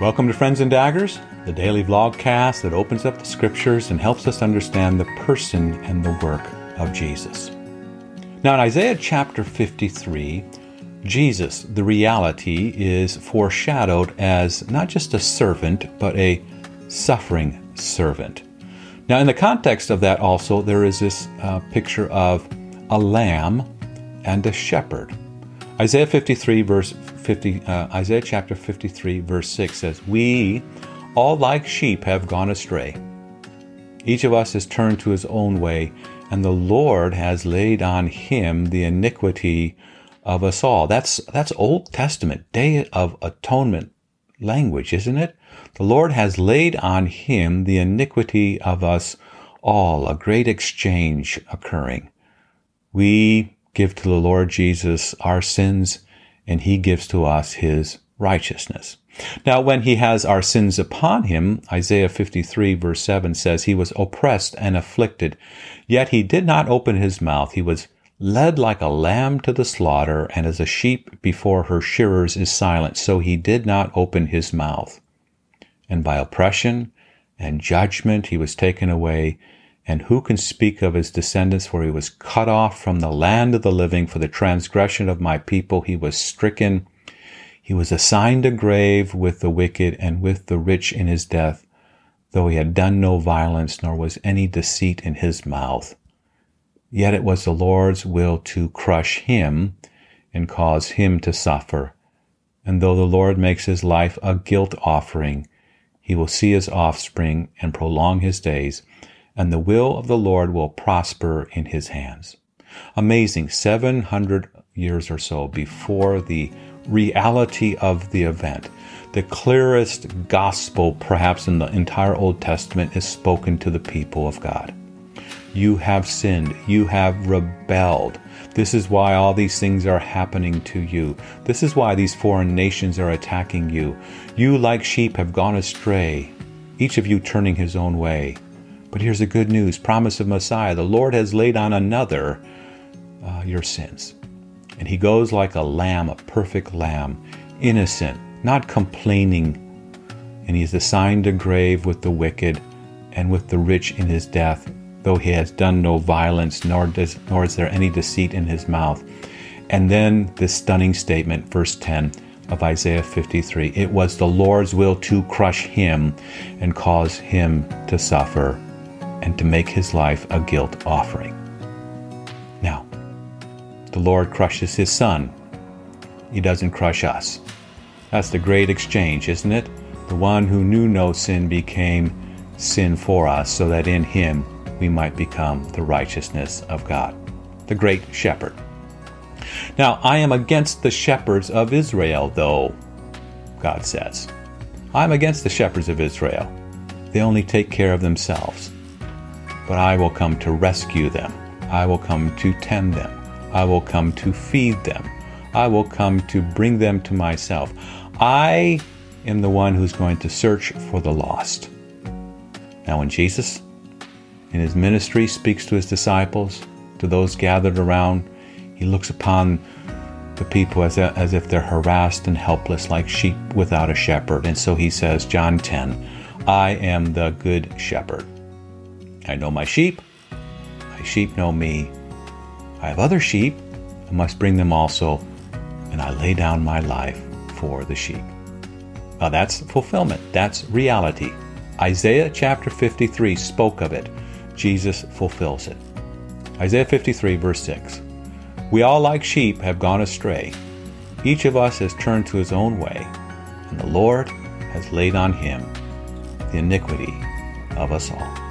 Welcome to Friends and Daggers, the daily vlogcast that opens up the scriptures and helps us understand the person and the work of Jesus. Now, in Isaiah chapter 53, Jesus, the reality, is foreshadowed as not just a servant, but a suffering servant. Now, in the context of that, also, there is this uh, picture of a lamb and a shepherd. Isaiah 53, verse 50, uh, Isaiah chapter 53, verse 6 says, We all like sheep have gone astray. Each of us has turned to his own way, and the Lord has laid on him the iniquity of us all. That's, that's Old Testament, Day of Atonement language, isn't it? The Lord has laid on him the iniquity of us all, a great exchange occurring. We give to the Lord Jesus our sins, and he gives to us his righteousness. Now, when he has our sins upon him, Isaiah 53 verse 7 says, He was oppressed and afflicted, yet he did not open his mouth. He was led like a lamb to the slaughter, and as a sheep before her shearers is silent, so he did not open his mouth. And by oppression and judgment he was taken away. And who can speak of his descendants? For he was cut off from the land of the living. For the transgression of my people he was stricken. He was assigned a grave with the wicked and with the rich in his death, though he had done no violence, nor was any deceit in his mouth. Yet it was the Lord's will to crush him and cause him to suffer. And though the Lord makes his life a guilt offering, he will see his offspring and prolong his days, and the will of the Lord will prosper in his hands. Amazing, 700 years or so before the reality of the event. The clearest gospel, perhaps in the entire Old Testament, is spoken to the people of God. You have sinned. You have rebelled. This is why all these things are happening to you. This is why these foreign nations are attacking you. You, like sheep, have gone astray, each of you turning his own way. But here's the good news promise of Messiah. The Lord has laid on another uh, your sins. And he goes like a lamb, a perfect lamb, innocent, not complaining. And he is assigned a grave with the wicked and with the rich in his death though he has done no violence, nor, does, nor is there any deceit in his mouth. And then this stunning statement, verse 10 of Isaiah 53 It was the Lord's will to crush him and cause him to suffer and to make his life a guilt offering. Now, the Lord crushes his son. He doesn't crush us. That's the great exchange, isn't it? The one who knew no sin became sin for us so that in him we might become the righteousness of God, the great shepherd. Now, I am against the shepherds of Israel, though, God says. I'm against the shepherds of Israel. They only take care of themselves. But I will come to rescue them. I will come to tend them. I will come to feed them. I will come to bring them to myself. I am the one who's going to search for the lost. Now, when Jesus in his ministry speaks to his disciples, to those gathered around. He looks upon the people as, a, as if they're harassed and helpless like sheep without a shepherd. And so he says, John 10, I am the good shepherd. I know my sheep, my sheep know me. I have other sheep, I must bring them also, and I lay down my life for the sheep. Now that's fulfillment, that's reality. Isaiah chapter 53 spoke of it. Jesus fulfills it. Isaiah 53, verse 6 We all, like sheep, have gone astray. Each of us has turned to his own way, and the Lord has laid on him the iniquity of us all.